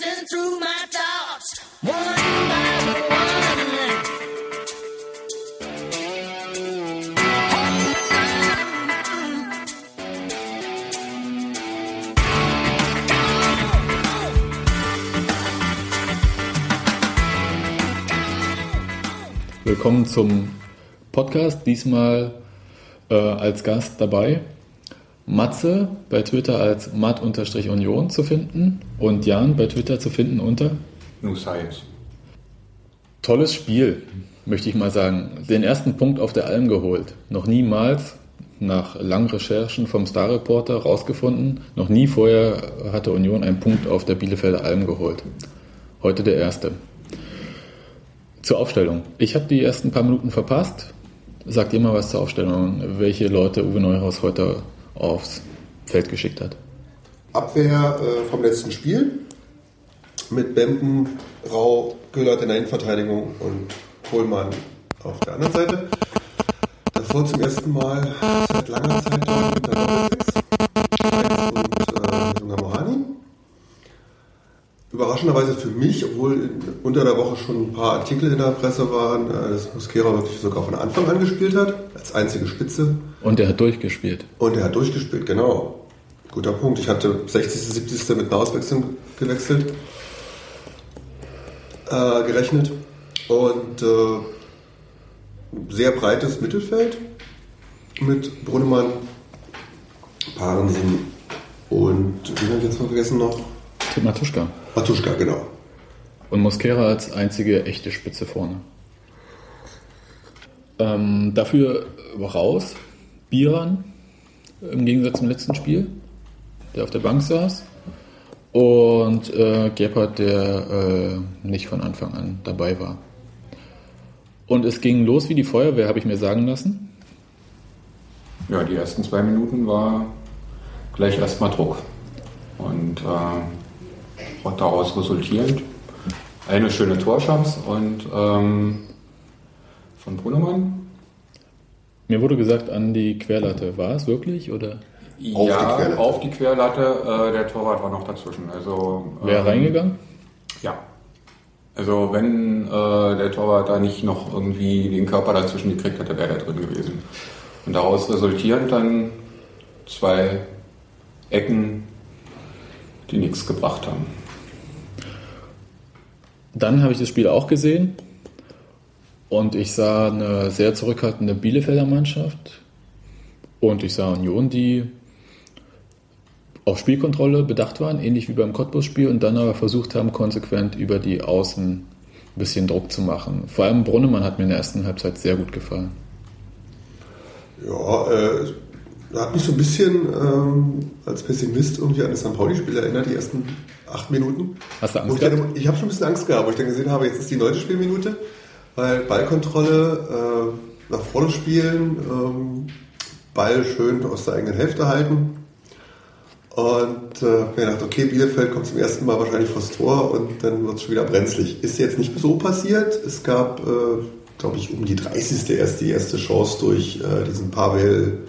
racing through my thoughts, one by one. Willkommen zum Podcast. Diesmal äh, als Gast dabei Matze bei Twitter als matt-union zu finden und Jan bei Twitter zu finden unter New Science. Tolles Spiel, möchte ich mal sagen. Den ersten Punkt auf der Alm geholt. Noch niemals, nach langen Recherchen vom Star Reporter rausgefunden, noch nie vorher hatte Union einen Punkt auf der Bielefelder Alm geholt. Heute der erste. Zur Aufstellung. Ich habe die ersten paar Minuten verpasst. Sagt ihr mal was zur Aufstellung, welche Leute Uwe Neuhaus heute aufs Feld geschickt hat? Abwehr äh, vom letzten Spiel mit Bempen, Rau, Göllert in der Innenverteidigung und Kohlmann auf der anderen Seite. Davor zum ersten Mal seit langer Zeit mit der obwohl unter der Woche schon ein paar Artikel in der Presse waren, äh, dass Mosquera wirklich sogar von Anfang an gespielt hat, als einzige Spitze. Und er hat durchgespielt. Und er hat durchgespielt, genau. Guter Punkt. Ich hatte 60., 70. mit einer Auswechslung gewechselt, äh, gerechnet. Und äh, sehr breites Mittelfeld mit Brunnemann, Parensen und, wie habe ich jetzt vergessen noch? Matuschka. Matuschka, genau. Und Mosquera als einzige echte Spitze vorne. Ähm, dafür raus Biran im Gegensatz zum letzten Spiel, der auf der Bank saß. Und äh, Gebhardt, der äh, nicht von Anfang an dabei war. Und es ging los wie die Feuerwehr, habe ich mir sagen lassen. Ja, die ersten zwei Minuten war gleich erstmal Druck. Und äh, daraus resultierend eine schöne Torschance und ähm, von Brunnemann. Mir wurde gesagt, an die Querlatte. War es wirklich? Oder? Auf ja, die Querlatte. auf die Querlatte. Äh, der Torwart war noch dazwischen. Also, Wäre ähm, reingegangen? Ja. Also wenn äh, der Torwart da nicht noch irgendwie den Körper dazwischen gekriegt hätte, wäre er drin gewesen. Und daraus resultierend dann zwei Ecken, die nichts gebracht haben. Dann habe ich das Spiel auch gesehen und ich sah eine sehr zurückhaltende Bielefelder Mannschaft und ich sah Union, die auf Spielkontrolle bedacht waren, ähnlich wie beim Cottbus-Spiel und dann aber versucht haben, konsequent über die Außen ein bisschen Druck zu machen. Vor allem Brunnemann hat mir in der ersten Halbzeit sehr gut gefallen. Ja, äh, hat mich so ein bisschen ähm, als Pessimist irgendwie an das St. Pauli-Spiel erinnert, die ersten acht Minuten. Hast du Angst ich, gehabt? ich habe schon ein bisschen Angst gehabt, wo ich dann gesehen habe, jetzt ist die neunte Spielminute, weil Ballkontrolle, äh, nach vorne spielen, ähm, Ball schön aus der eigenen Hälfte halten. Und äh, mir gedacht, okay, Bielefeld kommt zum ersten Mal wahrscheinlich vors Tor und dann wird es schon wieder brenzlig. Ist jetzt nicht so passiert. Es gab, äh, glaube ich, um die 30. erst die erste Chance durch äh, diesen Pavel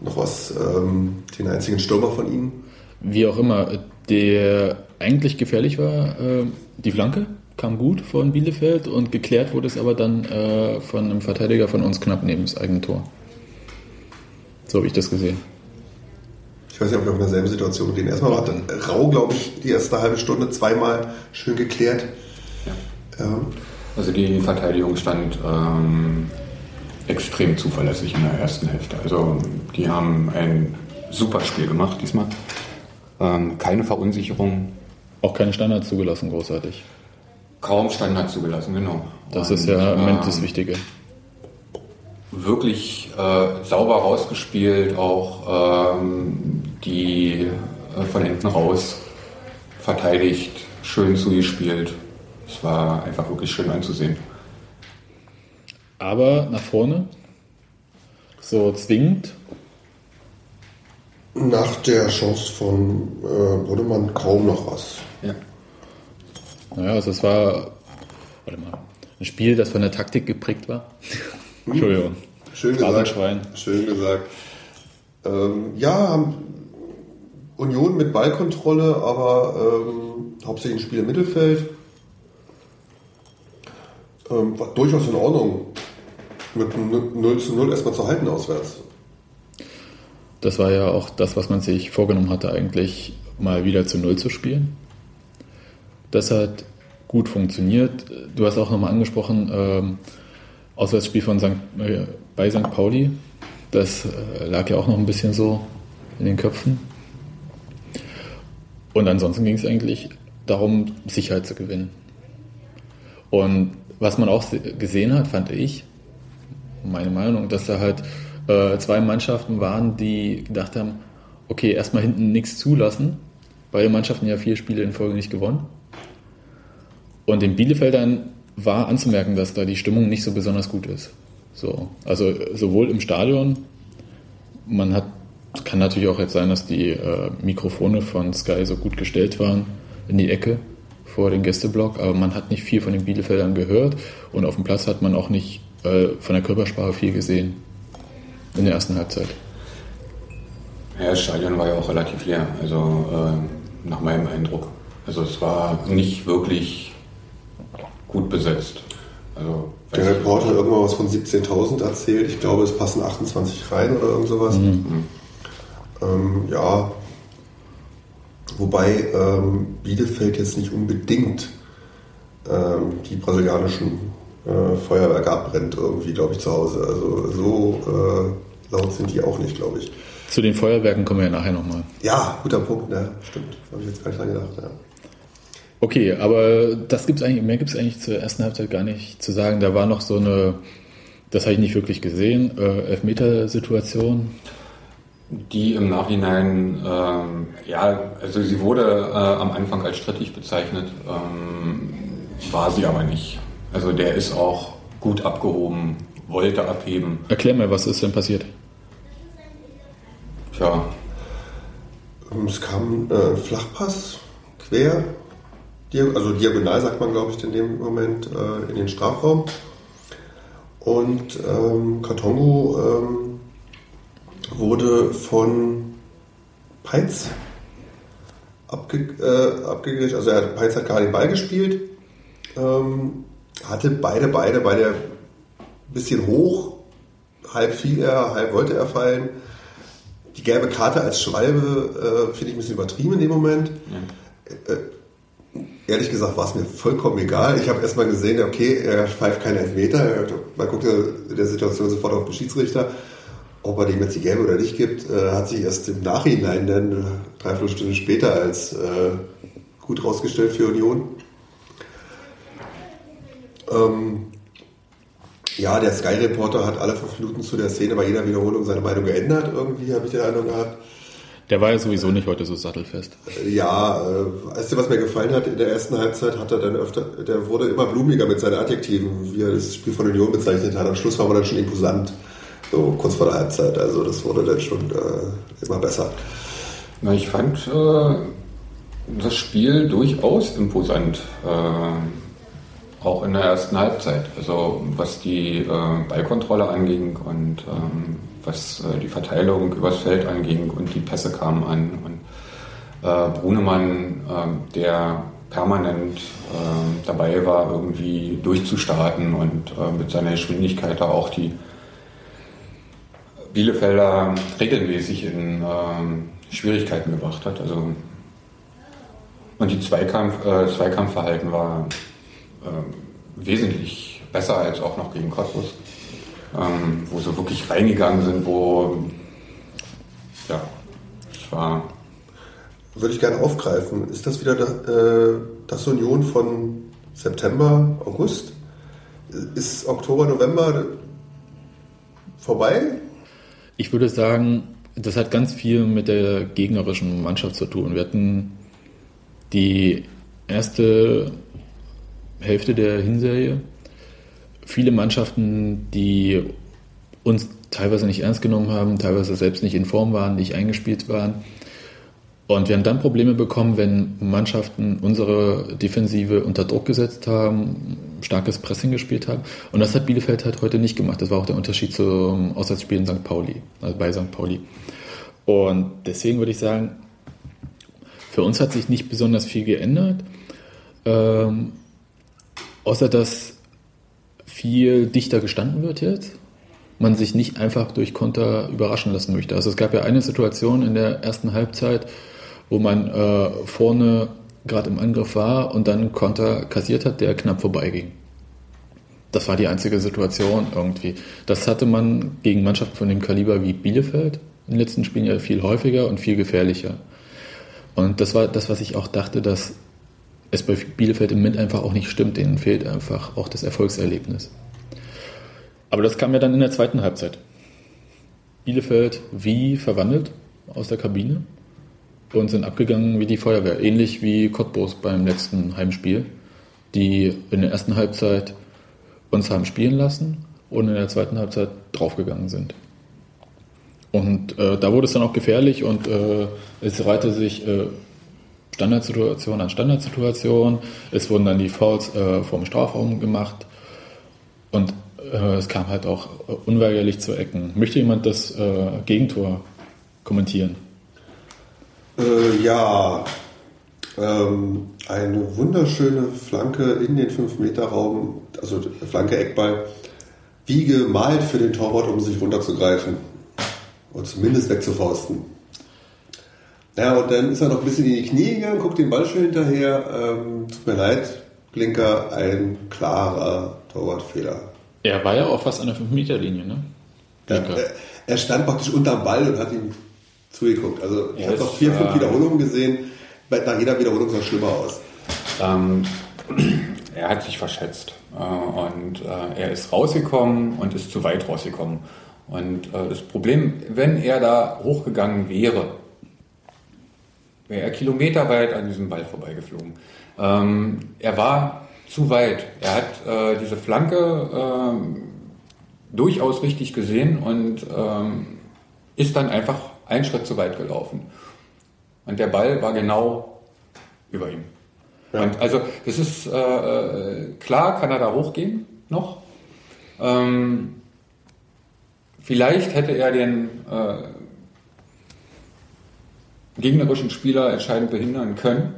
noch was, ähm, den einzigen Stürmer von ihnen. Wie auch immer, der eigentlich gefährlich war, äh, die Flanke kam gut von Bielefeld und geklärt wurde es aber dann äh, von einem Verteidiger von uns knapp neben das eigene Tor. So habe ich das gesehen. Ich weiß nicht, ob wir auf derselben Situation stehen. Erstmal hat Rau, glaube ich, die erste halbe Stunde zweimal schön geklärt. Ja. Ja. Also die Verteidigung stand ähm, extrem zuverlässig in der ersten Hälfte. Also die haben ein super Spiel gemacht diesmal. Ähm, keine Verunsicherung. Auch keine Standards zugelassen, großartig. Kaum Standards zugelassen, genau. Das Und, ist ja im Moment ähm, das Wichtige. Wirklich äh, sauber rausgespielt, auch ähm, die äh, von hinten raus verteidigt, schön zugespielt. Es war einfach wirklich schön anzusehen. Aber nach vorne, so zwingend, Nach der Chance von äh, Brunnemann kaum noch was. Ja. naja, also es war, warte mal, ein Spiel, das von der Taktik geprägt war. Entschuldigung. Schön gesagt. Schön gesagt. Ähm, ja, Union mit Ballkontrolle, aber ähm, hauptsächlich ein Spiel im Mittelfeld. Ähm, war durchaus in Ordnung, mit einem 0 zu 0 erstmal zu halten auswärts. Das war ja auch das, was man sich vorgenommen hatte, eigentlich mal wieder zu Null zu spielen. Das hat gut funktioniert. Du hast auch nochmal angesprochen, ähm, Auswärtsspiel von St., äh, bei St. Pauli. Das äh, lag ja auch noch ein bisschen so in den Köpfen. Und ansonsten ging es eigentlich darum, Sicherheit zu gewinnen. Und was man auch se- gesehen hat, fand ich, meine Meinung, dass da halt äh, zwei Mannschaften waren, die gedacht haben, okay, erstmal hinten nichts zulassen. Beide Mannschaften ja vier Spiele in Folge nicht gewonnen. Und den Bielefeldern war anzumerken, dass da die Stimmung nicht so besonders gut ist. So, also sowohl im Stadion, man hat, kann natürlich auch jetzt sein, dass die äh, Mikrofone von Sky so gut gestellt waren in die Ecke vor den Gästeblock, aber man hat nicht viel von den Bielefeldern gehört und auf dem Platz hat man auch nicht äh, von der Körpersprache viel gesehen in der ersten Halbzeit. Ja, das Stadion war ja auch relativ leer, also äh, nach meinem Eindruck. Also es war nicht wirklich gut besetzt. Also, Der Reporter hat irgendwann was von 17.000 erzählt. Ich glaube, es passen 28 rein oder irgend sowas. Ähm, ja, wobei ähm, Bielefeld jetzt nicht unbedingt ähm, die brasilianischen äh, Feuerwerke abbrennt irgendwie, glaube ich, zu Hause. Also so äh, laut sind die auch nicht, glaube ich. Zu den Feuerwerken kommen wir ja nachher nochmal. Ja, guter Punkt, ne? stimmt. Habe ich jetzt gar nicht dran gedacht. Ja. Okay, aber das gibt's eigentlich, mehr gibt es eigentlich zur ersten Halbzeit gar nicht zu sagen. Da war noch so eine, das habe ich nicht wirklich gesehen, äh, Elfmetersituation. Die im Nachhinein, ähm, ja, also sie wurde äh, am Anfang als strittig bezeichnet, ähm, war sie aber nicht. Also der ist auch gut abgehoben, wollte abheben. Erklär mal, was ist denn passiert? Tja, Ähm, Es kam äh, ein Flachpass quer, also diagonal sagt man, glaube ich, in dem Moment äh, in den Strafraum. Und ähm, Katongo ähm, wurde von Peitz abge, äh, abgegriffen. Also er hat, Peitz hat gerade den Ball gespielt, ähm, hatte beide Beine bei der ein bisschen hoch, halb fiel er, halb wollte er fallen. Die gelbe Karte als Schwalbe äh, finde ich ein bisschen übertrieben in dem Moment. Äh, ehrlich gesagt war es mir vollkommen egal. Ich habe erstmal gesehen, okay, er pfeift keine Elfmeter. Man guckt ja in der Situation sofort auf den Schiedsrichter. Ob er dem jetzt die gelbe oder nicht gibt, äh, hat sich erst im Nachhinein dann äh, dreiviertel Stunde später als äh, gut rausgestellt für Union. Ähm, ja, der Sky-Reporter hat alle fünf Minuten zu der Szene bei jeder Wiederholung seine Meinung geändert. Irgendwie habe ich den Eindruck gehabt. Der war ja sowieso nicht heute so sattelfest. Ja, äh, weißt du, was mir gefallen hat in der ersten Halbzeit, hat er dann öfter, der wurde immer blumiger mit seinen Adjektiven, wie er das Spiel von Union bezeichnet hat. Am Schluss war man dann schon imposant, so kurz vor der Halbzeit. Also das wurde dann schon äh, immer besser. na, ich fand äh, das Spiel durchaus imposant, äh, auch in der ersten Halbzeit. Also was die äh, Ballkontrolle anging und ähm, was äh, die Verteilung übers Feld anging und die Pässe kamen an. Und äh, Brunemann, äh, der permanent äh, dabei war, irgendwie durchzustarten und äh, mit seiner Geschwindigkeit da auch die Bielefelder regelmäßig in ähm, Schwierigkeiten gebracht hat. Also und die Zweikampf, äh, Zweikampfverhalten war ähm, wesentlich besser als auch noch gegen Cottbus, ähm, wo sie wirklich reingegangen sind, wo ja, es war Würde ich gerne aufgreifen. Ist das wieder das, äh, das Union von September, August? Ist Oktober, November vorbei? Ich würde sagen, das hat ganz viel mit der gegnerischen Mannschaft zu tun. Wir hatten die erste Hälfte der Hinserie viele Mannschaften, die uns teilweise nicht ernst genommen haben, teilweise selbst nicht in Form waren, nicht eingespielt waren. Und wir haben dann Probleme bekommen, wenn Mannschaften unsere Defensive unter Druck gesetzt haben, starkes Pressing gespielt haben. Und das hat Bielefeld halt heute nicht gemacht. Das war auch der Unterschied zum Auswärtsspiel in St. Pauli, also bei St. Pauli. Und deswegen würde ich sagen, Für uns hat sich nicht besonders viel geändert, ähm, außer dass viel dichter gestanden wird jetzt. Man sich nicht einfach durch Konter überraschen lassen möchte. Also es gab ja eine Situation in der ersten Halbzeit, wo man äh, vorne gerade im Angriff war und dann Konter kassiert hat, der knapp vorbeiging. Das war die einzige Situation irgendwie. Das hatte man gegen Mannschaften von dem Kaliber wie Bielefeld in den letzten Spielen ja viel häufiger und viel gefährlicher. Und das war das, was ich auch dachte, dass es bei Bielefeld im Moment einfach auch nicht stimmt. Denen fehlt einfach auch das Erfolgserlebnis. Aber das kam ja dann in der zweiten Halbzeit. Bielefeld wie verwandelt aus der Kabine und sind abgegangen wie die Feuerwehr. Ähnlich wie Cottbus beim letzten Heimspiel, die in der ersten Halbzeit uns haben spielen lassen und in der zweiten Halbzeit draufgegangen sind. Und äh, da wurde es dann auch gefährlich und äh, es reihte sich äh, Standardsituation an Standardsituation. Es wurden dann die Fouls äh, vom Strafraum gemacht und äh, es kam halt auch unweigerlich zu Ecken. Möchte jemand das äh, Gegentor kommentieren? Äh, ja, ähm, eine wunderschöne Flanke in den 5-Meter-Raum, also Flanke Eckball, wie gemalt für den Torwart, um sich runterzugreifen und zumindest wegzufausten. Ja, und dann ist er noch ein bisschen in die Knie gegangen, guckt den Ball schön hinterher. Ähm, tut mir leid, Blinker, ein klarer Torwartfehler. Er war ja auch fast an der 5-Meter-Linie, ne? Er, Blinker. er, er stand praktisch unterm Ball und hat ihm zugeguckt. Also ich Ja, habe noch vier, fünf äh, Wiederholungen gesehen. Nach jeder Wiederholung sah es schlimmer aus. Ähm, er hat sich verschätzt äh, und äh, er ist rausgekommen und ist zu weit rausgekommen. Und äh, das Problem, wenn er da hochgegangen wäre, wäre er kilometerweit an diesem Ball vorbeigeflogen. Ähm, er war zu weit. Er hat äh, diese Flanke ähm, durchaus richtig gesehen und ähm, ist dann einfach einen Schritt zu weit gelaufen. Und der Ball war genau über ihm. Ja. Und also das ist äh, äh, klar, kann er da hochgehen noch. Ähm, vielleicht hätte er den äh, gegnerischen Spieler entscheidend behindern können,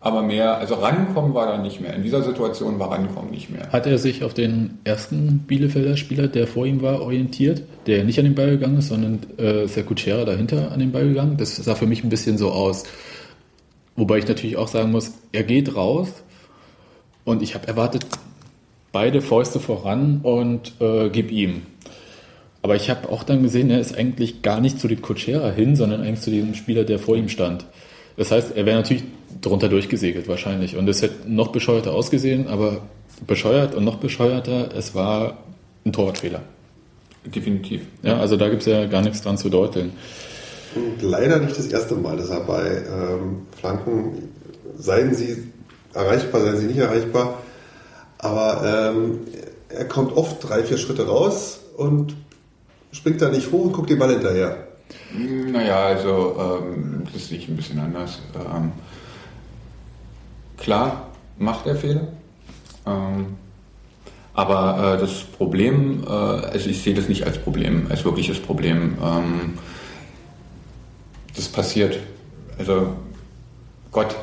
aber mehr, also rankommen war da nicht mehr. In dieser Situation war rankommen nicht mehr. Hat er sich auf den ersten Bielefelder Spieler, der vor ihm war, orientiert, der nicht an den Ball gegangen ist, sondern äh, ist der Kutschera dahinter an den Ball gegangen? Das sah für mich ein bisschen so aus. Wobei ich natürlich auch sagen muss, er geht raus und ich habe erwartet, beide Fäuste voran und äh, gib ihm. Aber ich habe auch dann gesehen, er ist eigentlich gar nicht zu dem Kutschera hin, sondern eigentlich zu dem Spieler, der vor ihm stand. Das heißt, er wäre natürlich drunter durchgesegelt wahrscheinlich. Und es hätte noch bescheuerter ausgesehen, aber bescheuert und noch bescheuerter, es war ein Torwartfehler. Definitiv. Ja, also da gibt es ja gar nichts dran zu deuteln. Und leider nicht das erste Mal, dass er bei ähm, Flanken, seien sie erreichbar, seien sie nicht erreichbar, aber ähm, er kommt oft drei, vier Schritte raus und springt da nicht hoch und guckt den Ball hinterher. Naja, also ähm, das sehe ich ein bisschen anders. Ähm, klar macht er Fehler, ähm, aber äh, das Problem, äh, also ich sehe das nicht als Problem, als wirkliches Problem. Ähm, das passiert. Also Gott,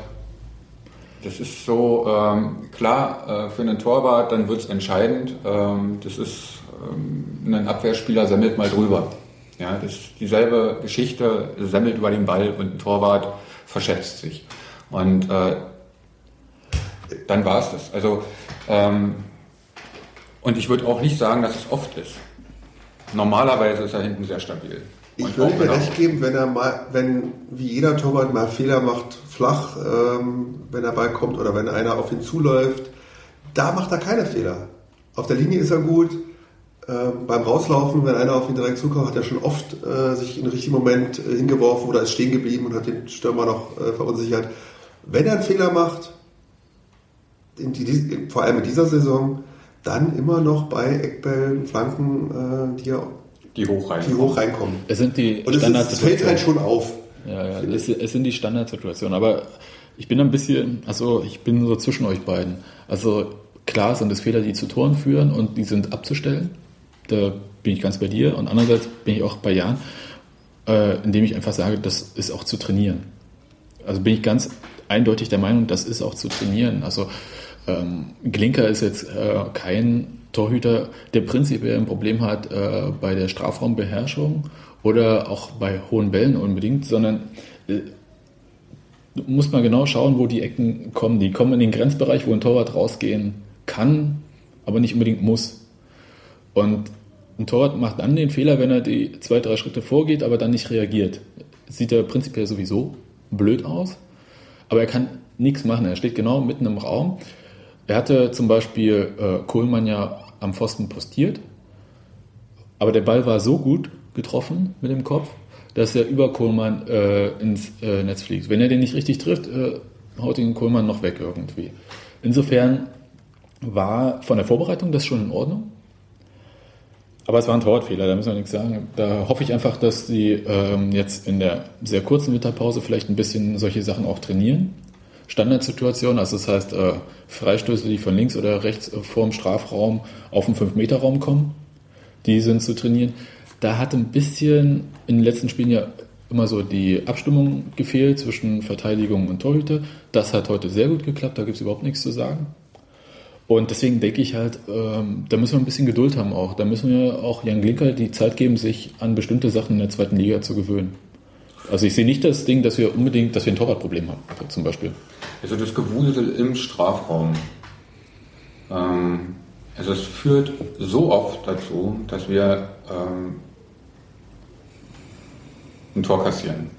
das ist so ähm, klar äh, für einen Torwart, dann wird es entscheidend. Ähm, das ist ähm, ein Abwehrspieler sammelt mal drüber. Ja, das ist dieselbe Geschichte, sammelt über den Ball und ein Torwart verschätzt sich. Und äh, dann war es das. Also ähm, und ich würde auch nicht sagen, dass es oft ist. Normalerweise ist er hinten sehr stabil. Ich würde mir genau. recht geben, wenn er mal, wenn wie jeder Torwart mal Fehler macht, flach, ähm, wenn der Ball kommt oder wenn einer auf ihn zuläuft, da macht er keine Fehler. Auf der Linie ist er gut. Ähm, beim Rauslaufen, wenn einer auf ihn direkt zukommt, hat er schon oft äh, sich im richtigen Moment äh, hingeworfen oder ist stehen geblieben und hat den Stürmer noch äh, verunsichert. Wenn er einen Fehler macht, in die, in, vor allem in dieser Saison, dann immer noch bei Eckbällen, Flanken, äh, die, er- die hoch die hoch reinkommen. Es sind die Und es, ist, es fällt halt schon auf. Ja, ja, es, es sind die Standardsituationen. Aber ich bin ein bisschen, also ich bin so zwischen euch beiden. Also klar sind es Fehler, die zu Toren führen und die sind abzustellen. Da bin ich ganz bei dir. Und andererseits bin ich auch bei Jan, äh, indem ich einfach sage, das ist auch zu trainieren. Also bin ich ganz eindeutig der Meinung, das ist auch zu trainieren. Also ähm, Glinker ist jetzt äh, kein Torhüter, der prinzipiell ein Problem hat äh, bei der Strafraumbeherrschung oder auch bei hohen Bällen unbedingt, sondern äh, muss man genau schauen, wo die Ecken kommen. Die kommen in den Grenzbereich, wo ein Torwart rausgehen kann, aber nicht unbedingt muss. Und ein Torwart macht dann den Fehler, wenn er die zwei, drei Schritte vorgeht, aber dann nicht reagiert. Sieht er prinzipiell sowieso blöd aus, aber er kann nichts machen. Er steht genau mitten im Raum. Er hatte zum Beispiel äh, Kohlmann ja am Pfosten postiert, aber der Ball war so gut getroffen mit dem Kopf, dass er über Kohlmann äh, ins äh, Netz fliegt. Wenn er den nicht richtig trifft, äh, haut ihn Kohlmann noch weg irgendwie. Insofern war von der Vorbereitung das schon in Ordnung. Aber es war ein Torwartfehler, da müssen wir nichts sagen. Da hoffe ich einfach, dass sie ähm, jetzt in der sehr kurzen Winterpause vielleicht ein bisschen solche Sachen auch trainieren. Standardsituationen, also das heißt äh, Freistöße, die von links oder rechts äh, vor dem Strafraum auf den 5-Meter-Raum kommen, die sind zu trainieren. Da hat ein bisschen in den letzten Spielen ja immer so die Abstimmung gefehlt zwischen Verteidigung und Torhüter. Das hat heute sehr gut geklappt, da gibt es überhaupt nichts zu sagen. Und deswegen denke ich halt, ähm, da müssen wir ein bisschen Geduld haben auch. Da müssen wir auch Jan Glinker die Zeit geben, sich an bestimmte Sachen in der zweiten Liga zu gewöhnen. Also ich sehe nicht das Ding, dass wir unbedingt, dass wir ein Torwartproblem haben, zum Beispiel. Also das Gewusel im Strafraum. Ähm, also es führt so oft dazu, dass wir ähm, ein Tor kassieren.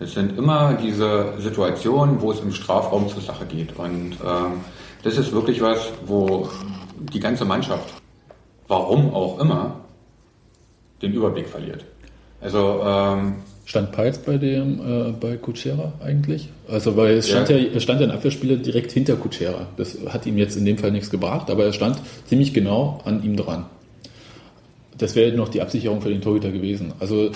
Es sind immer diese Situationen, wo es im Strafraum zur Sache geht. Und ähm, das ist wirklich was, wo die ganze Mannschaft, warum auch immer, den Überblick verliert. Also ähm, Stand Peitz bei dem äh, bei Kutschera eigentlich? Also weil es stand Ja. ja, es stand ja ein Abwehrspieler direkt hinter Kutschera. Das hat ihm jetzt in dem Fall nichts gebracht, aber er stand ziemlich genau an ihm dran. Das wäre noch die Absicherung für den Torhüter gewesen. Also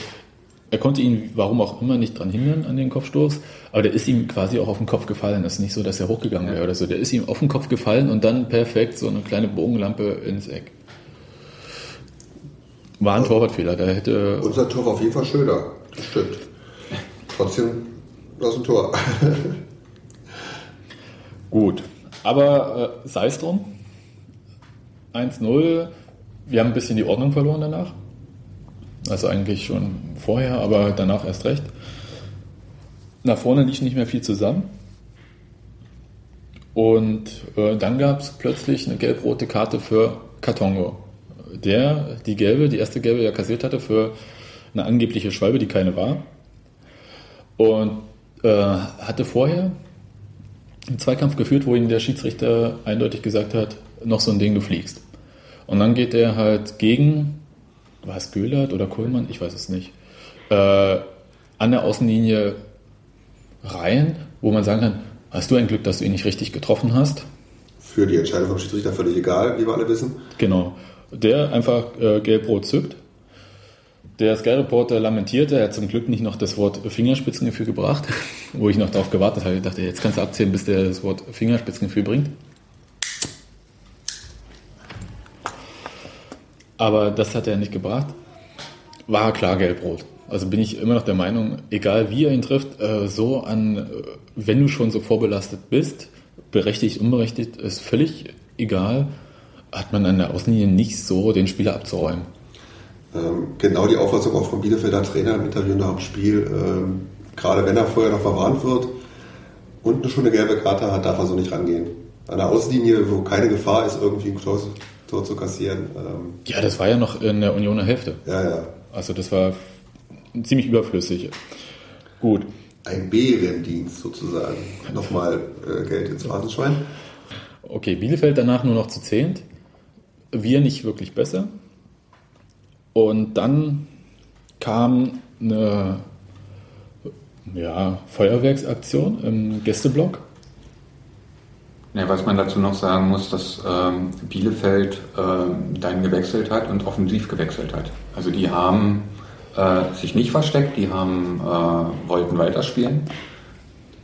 er konnte ihn, warum auch immer, nicht dran hindern an den Kopfstoß, aber der ist ihm quasi auch auf den Kopf gefallen. Das ist nicht so, dass er hochgegangen wäre oder so. Der ist ihm auf den Kopf gefallen und dann perfekt so eine kleine Bogenlampe ins Eck. War ein Torwartfehler. Da hätte Unser Tor war auf jeden Fall schöner. Das stimmt. Trotzdem aus dem Tor. Gut, aber äh, sei es drum. 1-0. Wir haben ein bisschen die Ordnung verloren danach. Also eigentlich schon vorher, aber danach erst recht. Nach vorne liegt nicht mehr viel zusammen. Und äh, dann gab es plötzlich eine gelb-rote Karte für Kartongo. Der die gelbe, die erste gelbe ja kassiert hatte für eine angebliche Schwalbe, die keine war. Und äh, hatte vorher einen Zweikampf geführt, wo ihm der Schiedsrichter eindeutig gesagt hat, noch so ein Ding, du fliegst. Und dann geht er halt gegen, war es Göhlert oder Kohlmann, ich weiß es nicht, äh, an der Außenlinie rein, wo man sagen kann, hast du ein Glück, dass du ihn nicht richtig getroffen hast. Für die Entscheidung vom Schiedsrichter völlig egal, wie wir alle wissen. Genau. Der einfach äh, gelb-rot zückt. Der Sky Reporter lamentierte, er hat zum Glück nicht noch das Wort Fingerspitzengefühl gebracht, wo ich noch darauf gewartet habe. Ich dachte, jetzt kannst du abzählen, bis der das Wort Fingerspitzengefühl bringt. Aber das hat er nicht gebracht. War klar gelb-rot. Also bin ich immer noch der Meinung, egal wie er ihn trifft, äh, so an, äh, wenn du schon so vorbelastet bist, berechtigt, unberechtigt, ist völlig egal, hat man an der Außenlinie nicht so den Spieler abzuräumen. Ähm, genau die Auffassung auch vom Bielefelder Trainer im Interview nach dem Spiel. Ähm, gerade wenn er vorher noch verwarnt wird und eine schon eine gelbe Karte hat, darf er so nicht rangehen. An der Außenlinie, wo keine Gefahr ist, irgendwie ein Tor, Tor zu kassieren. Ähm, Ja, das war ja noch in der Unioner Hälfte. ja, ja. Also das war ziemlich überflüssig. Gut, Ein Bärendienst sozusagen. Nochmal äh, Geld ins Rasenschwein. okay, Bielefeld danach nur noch zu zehnt. Wir nicht wirklich besser. Und dann kam eine ja, Feuerwerksaktion im Gästeblock. Ja, was man dazu noch sagen muss, dass ähm, Bielefeld ähm, dann gewechselt hat und offensiv gewechselt hat. Also die haben äh, sich nicht versteckt, die haben, äh, wollten weiterspielen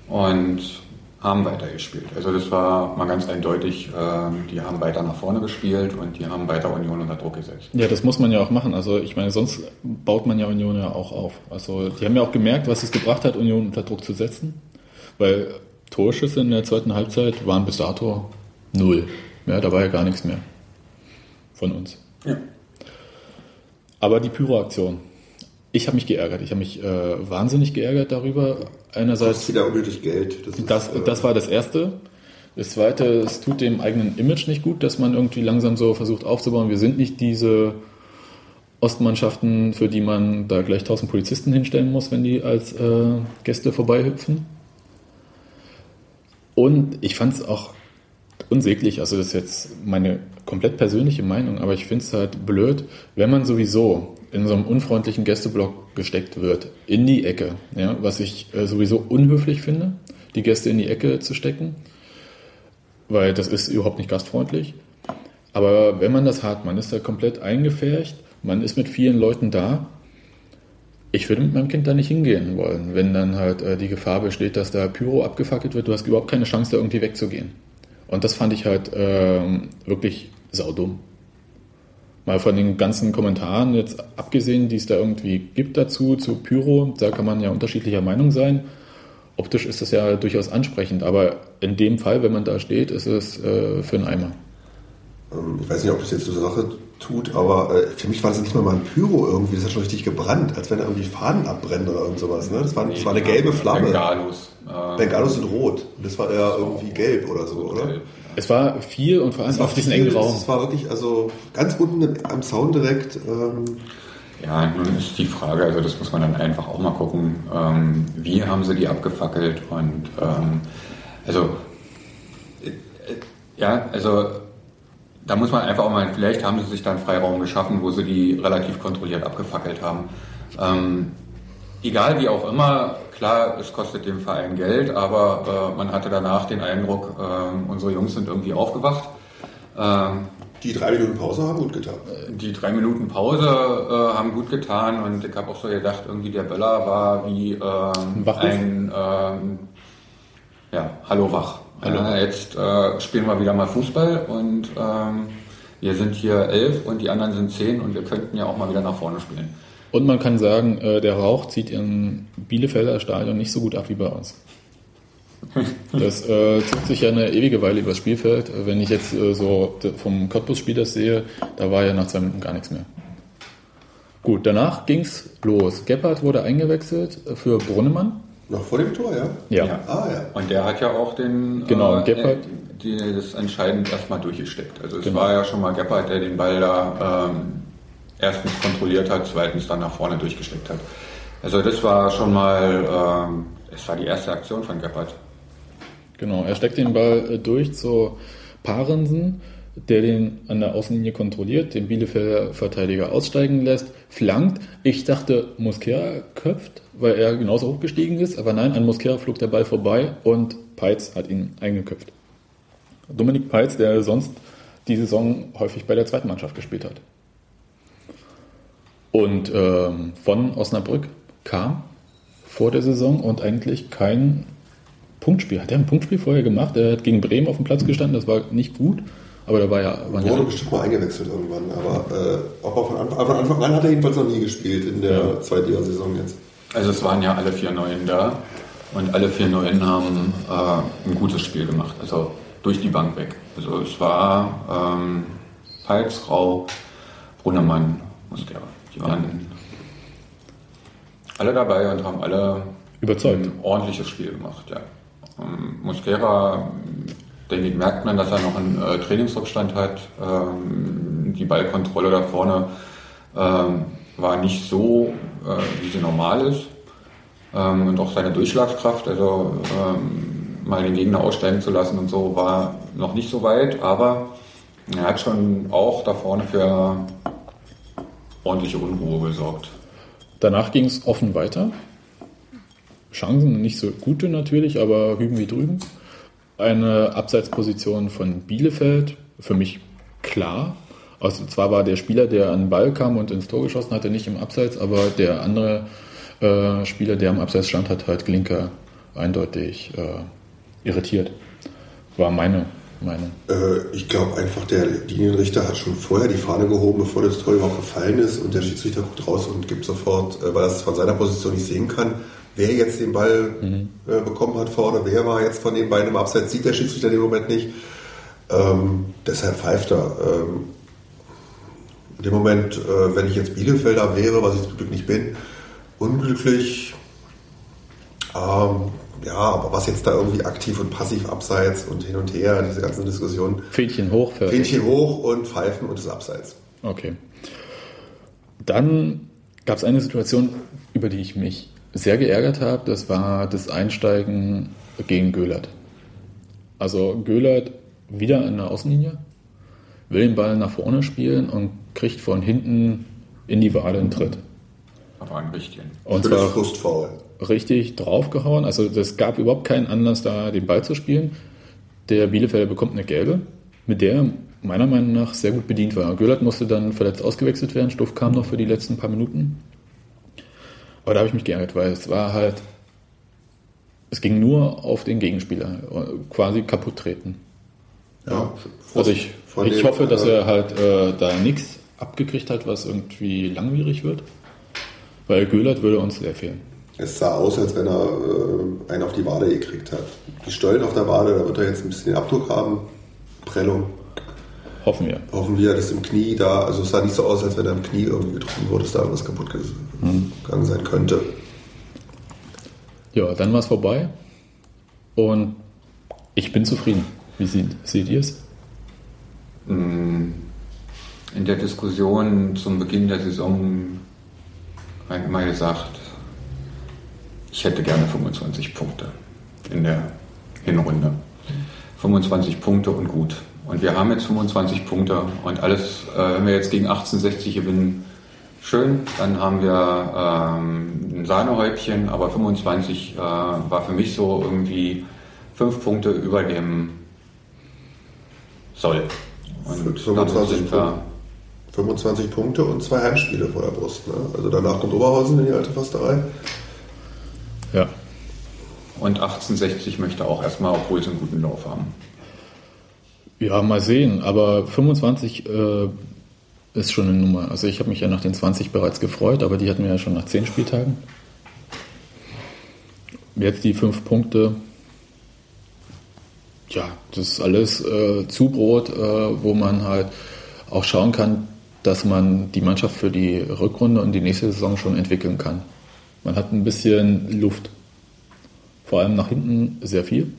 und haben weitergespielt. Also das war mal ganz eindeutig, ähm, die haben weiter nach vorne gespielt und die haben weiter Union unter Druck gesetzt. Ja, das muss man ja auch machen. Also ich meine, sonst baut man ja Union ja auch auf. Also die haben ja auch gemerkt, was es gebracht hat, Union unter Druck zu setzen. Weil Torschüsse in der zweiten Halbzeit waren bis dato null. Ja, da war ja gar nichts mehr von uns. Ja. Aber die Pyro-Aktion. Ich habe mich geärgert. Ich habe mich äh, wahnsinnig geärgert darüber. Das Einerseits ist wieder unnötig Geld. Das, ist, Das, äh, das war das Erste. Das Zweite, es tut dem eigenen Image nicht gut, dass man irgendwie langsam so versucht aufzubauen. Wir sind nicht diese Ostmannschaften, für die man da gleich 1000 Polizisten hinstellen muss, wenn die als äh, Gäste vorbeihüpfen. Und ich fand es auch unsäglich, also das ist jetzt meine komplett persönliche Meinung, aber ich finde es halt blöd, wenn man sowieso in so einem unfreundlichen Gästeblock gesteckt wird, in die Ecke, ja, was ich äh, sowieso unhöflich finde, die Gäste in die Ecke zu stecken, weil das ist überhaupt nicht gastfreundlich. Aber wenn man das hat, man ist da komplett eingefärcht, man ist mit vielen Leuten da. Ich würde mit meinem Kind da nicht hingehen wollen, wenn dann halt äh, die Gefahr besteht, dass da Pyro abgefackelt wird. Du hast überhaupt keine Chance, da irgendwie wegzugehen. Und das fand ich halt ähm, wirklich saudumm. Mal von den ganzen Kommentaren jetzt abgesehen, die es da irgendwie gibt dazu, zu Pyro, da kann man ja unterschiedlicher Meinung sein. Optisch ist das ja durchaus ansprechend, aber in dem Fall, wenn man da steht, ist es äh, für einen Eimer. ähm, ich weiß nicht, ob das jetzt zur Sache tut, aber äh, für mich war das nicht mal mal ein Pyro irgendwie. Das hat schon richtig gebrannt, als wenn da irgendwie Fahnen abbrennen oder irgend sowas. Ne? Das, war, das war eine gelbe Flamme. Bengalos. Äh, Bengalos sind rot. Und das war ja irgendwie gelb oder so, oder? gelb. Es war viel und vor allem auf diesen viel, engen Raum. Das war wirklich, also ganz unten am Zaun direkt. Ähm, Ja, nun ist die Frage, also das muss man dann einfach auch mal gucken, ähm, wie haben sie die abgefackelt und ähm, also äh, äh, ja, also da muss man einfach auch mal, vielleicht haben sie sich da einen Freiraum geschaffen, wo sie die relativ kontrolliert abgefackelt haben. Ähm, egal wie auch immer, klar, es kostet dem Verein Geld, aber äh, man hatte danach den Eindruck, äh, unsere Jungs sind irgendwie aufgewacht. Ähm, die drei Minuten Pause haben gut getan. die drei Minuten Pause äh, haben gut getan und ich habe auch so gedacht, irgendwie der Böller war wie ähm, ein ähm, ja, Hallo Wach. Äh, jetzt äh, spielen wir wieder mal Fußball und ähm, wir sind hier elf und die anderen sind zehn und wir könnten ja auch mal wieder nach vorne spielen. Und man kann sagen, äh, der Rauch zieht im Bielefelder Stadion nicht so gut ab wie bei uns. Das äh, zieht sich ja eine ewige Weile übers Spielfeld. Wenn ich jetzt äh, so vom Cottbus-Spiel das sehe, da war ja nach zwei Minuten gar nichts mehr. Gut, danach ging's los. Gebhardt wurde eingewechselt für Brunnemann. Noch vor dem Tor, ja? Ja. Ah, ja. Und der hat ja auch den Genau, äh, Gebhardt. die, das entscheidend erstmal durchgesteckt. Also es Genau. war ja schon mal Gebhardt, der den Ball da ähm, erstens kontrolliert hat, zweitens dann nach vorne durchgesteckt hat. Also das war schon mal, ähm, es war die erste Aktion von Gebhardt. Genau, er steckt den Ball äh, durch zu Parensen, der den an der Außenlinie kontrolliert, den Bielefelder Verteidiger aussteigen lässt, flankt. Ich dachte, Mosquera köpft, weil er genauso hochgestiegen ist, aber nein, an Mosquera flog der Ball vorbei und Peitz hat ihn eingeköpft. Dominik Peitz, der sonst die Saison häufig bei der zweiten Mannschaft gespielt hat. Und ähm, von Osnabrück kam vor der Saison und eigentlich kein Punktspiel. Hat er ein Punktspiel vorher gemacht? Er hat gegen Bremen auf dem Platz gestanden, das war nicht gut, aber da war ja. Wurde ja bestimmt mal eingewechselt irgendwann, aber äh, ob er von Anfang, von Anfang an hat er jedenfalls noch nie gespielt in der Ja. Zweitligasaison jetzt. Also es waren ja alle vier Neuen da und alle vier Neuen haben äh, ein gutes Spiel gemacht, also durch die Bank weg. Also es war ähm, Peitz, Rau, Brunnemann, Mosquera. Die waren alle dabei und haben alle Überzeugt. ein ordentliches Spiel gemacht. Ja. Ähm, Mosquera, denke ich, merkt man, dass er noch einen äh, Trainingsrückstand hat. Ähm, die Ballkontrolle da vorne ähm, war nicht so, äh, wie sie normal ist. Ähm, und auch seine Durchschlagskraft, also ähm, mal den Gegner aussteigen zu lassen und so, war noch nicht so weit, aber er hat schon auch da vorne für ordentliche Unruhe gesorgt. Danach ging es offen weiter. Chancen nicht so gute natürlich, aber hüben wie drüben. Eine Abseitsposition von Bielefeld, für mich klar. Also zwar war der Spieler, der an den Ball kam und ins Tor geschossen hatte, nicht im Abseits, aber der andere äh, Spieler, der am Abseits stand, hat halt Glinker eindeutig äh, irritiert. War meine Meinung. Äh, ich glaube einfach, der Linienrichter hat schon vorher die Fahne gehoben, bevor das Tor überhaupt gefallen ist und der Schiedsrichter guckt raus und gibt sofort, äh, weil er es von seiner Position nicht sehen kann, wer jetzt den Ball äh, bekommen hat vorne, wer war jetzt von den beiden im Abseits, sieht der Schiedsrichter in dem Moment nicht. Ähm, deshalb pfeift er. Ähm, in dem Moment, äh, wenn ich jetzt Bielefelder wäre, was ich zum Glück nicht bin, unglücklich. Ähm, ja, aber was jetzt da irgendwie aktiv und passiv abseits und hin und her, diese ganzen Diskussionen. Fähnchen hoch, fertig. Fähnchen hoch und pfeifen und das Abseits. Okay. Dann gab es eine Situation, über die ich mich sehr geärgert habe. Das war das Einsteigen gegen Göhlert. Also Göhlert wieder an der Außenlinie, will den Ball nach vorne spielen und kriegt von hinten in die Wade einen Tritt. Aber einen richtigen. Und zwar Frustfaul. richtig draufgehauen. Also das gab überhaupt keinen Anlass, da den Ball zu spielen. Der Bielefelder bekommt eine gelbe, mit der er meiner Meinung nach sehr gut bedient war. Göllert musste dann verletzt ausgewechselt werden. Stuff kam noch für die letzten paar Minuten. Aber da habe ich mich geärgert, weil es war halt, es ging nur auf den Gegenspieler, quasi kaputt treten. Ja, Also ich, ich hoffe, dass äh, er halt äh, da nichts abgekriegt hat, was irgendwie langwierig wird. Weil Göllert würde uns sehr fehlen. Es sah aus, als wenn er äh, einen auf die Wade gekriegt hat. Die Stollen auf der Wade, da wird er jetzt ein bisschen den Abdruck haben. Prellung. Hoffen wir. Hoffen wir, dass im Knie da, also es sah nicht so aus, als wenn er im Knie irgendwie getroffen wurde, dass da irgendwas kaputt gegangen sein könnte. Ja, dann war es vorbei. Und ich bin zufrieden. Wie seht, seht ihr es? In der Diskussion zum Beginn der Saison immer gesagt, ich hätte gerne 25 Punkte in der Hinrunde. 25 Punkte und gut. Und wir haben jetzt 25 Punkte und alles, äh, wenn wir jetzt gegen 1860 gewinnen, schön. Dann haben wir ähm, ein Sahnehäubchen, aber 25 äh, war für mich so irgendwie fünf Punkte über dem Soll. Und damit 25 sind wir 25 Punkte und zwei Heimspiele vor der Brust. Ne? Also danach kommt Oberhausen in die alte Fasterei. Ja. Und 1860 möchte auch erstmal, obwohl sie einen guten Lauf haben. Ja, mal sehen. Aber 25 äh, ist schon eine Nummer. Also ich habe mich ja nach den 20 bereits gefreut, aber die hatten wir ja schon nach 10 Spieltagen. Jetzt die 5 Punkte. Ja, das ist alles äh, Zubrot, äh, wo man halt auch schauen kann, dass man die Mannschaft für die Rückrunde und die nächste Saison schon entwickeln kann. Man hat ein bisschen Luft. Vor allem nach hinten sehr viel.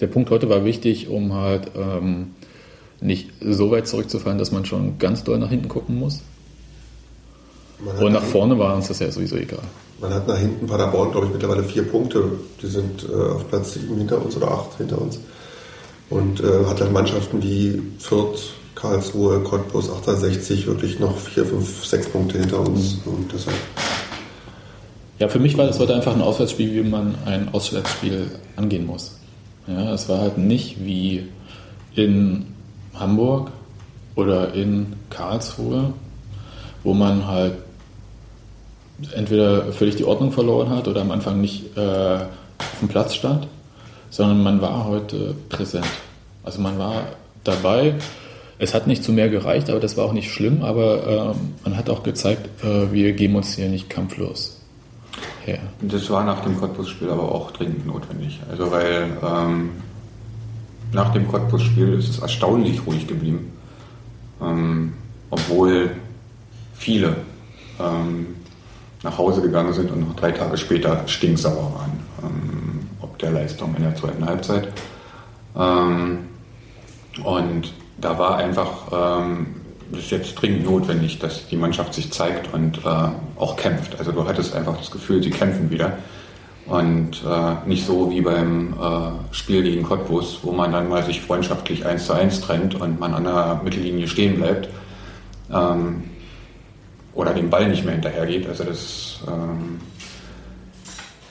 Der Punkt heute war wichtig, um halt ähm, nicht so weit zurückzufallen, dass man schon ganz doll nach hinten gucken muss. Und nach vorne war uns das ja sowieso egal. man hat nach hinten Paderborn, glaube ich, mittlerweile vier Punkte. Die sind äh, auf Platz sieben hinter uns oder acht hinter uns. Und äh, hat dann Mannschaften wie Fürth, Karlsruhe, Cottbus, 68 wirklich noch vier, fünf, sechs Punkte hinter uns. Und deshalb Ja, für mich war das heute einfach ein Auswärtsspiel, wie man ein Auswärtsspiel angehen muss. Ja, es war halt nicht wie in Hamburg oder in Karlsruhe, wo man halt entweder völlig die Ordnung verloren hat oder am Anfang nicht äh, auf dem Platz stand, sondern man war heute präsent. Also man war dabei. Es hat nicht zu mehr gereicht, aber das war auch nicht schlimm. Aber ähm, man hat auch gezeigt, äh, wir geben uns hier nicht kampflos her. Das war nach dem Cottbus-Spiel aber auch dringend notwendig. Also weil ähm, nach dem Cottbus-Spiel ist es erstaunlich ruhig geblieben. Ähm, obwohl viele ähm, nach Hause gegangen sind und noch drei Tage später stinksauer waren. Ähm, ob der Leistung in der zweiten Halbzeit. Ähm, und da war einfach, ähm, das ist jetzt dringend notwendig, dass die Mannschaft sich zeigt und äh, auch kämpft. Also du hattest einfach das Gefühl, sie kämpfen wieder. Und äh, nicht so wie beim äh, Spiel gegen Cottbus, wo man dann mal sich freundschaftlich eins zu eins trennt und man an der Mittellinie stehen bleibt. Ähm, oder dem Ball nicht mehr hinterhergeht. Also das ähm,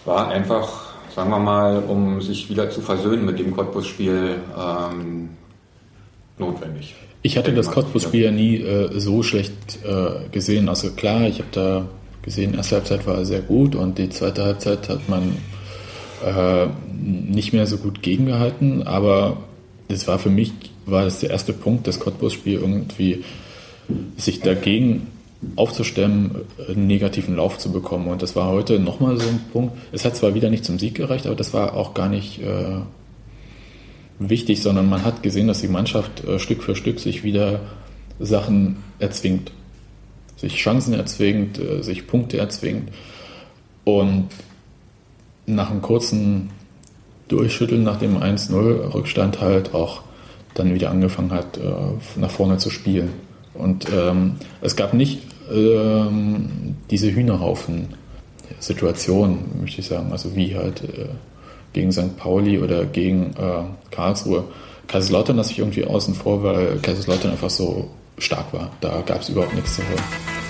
war einfach, sagen wir mal, um sich wieder zu versöhnen mit dem Cottbus-Spiel ähm, notwendig. Ich hatte das. Cottbus-Spiel ja nie äh, so schlecht äh, gesehen. Also klar, ich habe da gesehen, erste Halbzeit war sehr gut und die zweite Halbzeit hat man äh, nicht mehr so gut gegengehalten. Aber es war für mich, war das der erste Punkt, das Cottbus-Spiel irgendwie sich dagegen aufzustemmen, einen negativen Lauf zu bekommen. Und das war heute nochmal so ein Punkt. Es hat zwar wieder nicht zum Sieg gereicht, aber das war auch gar nicht äh, wichtig, sondern man hat gesehen, dass die Mannschaft äh, Stück für Stück sich wieder Sachen erzwingt. Sich Chancen erzwingt, äh, sich Punkte erzwingt. Und nach einem kurzen Durchschütteln, nach dem 1-0-Rückstand halt auch dann wieder angefangen hat, äh, nach vorne zu spielen. Und ähm, es gab nicht ähm, diese Hühnerhaufen-Situation, möchte ich sagen, also wie halt äh, gegen St. Pauli oder gegen äh, Karlsruhe. Kaiserslautern lasse ich irgendwie außen vor, weil Kaiserslautern einfach so stark war. Da gab es überhaupt nichts zu holen.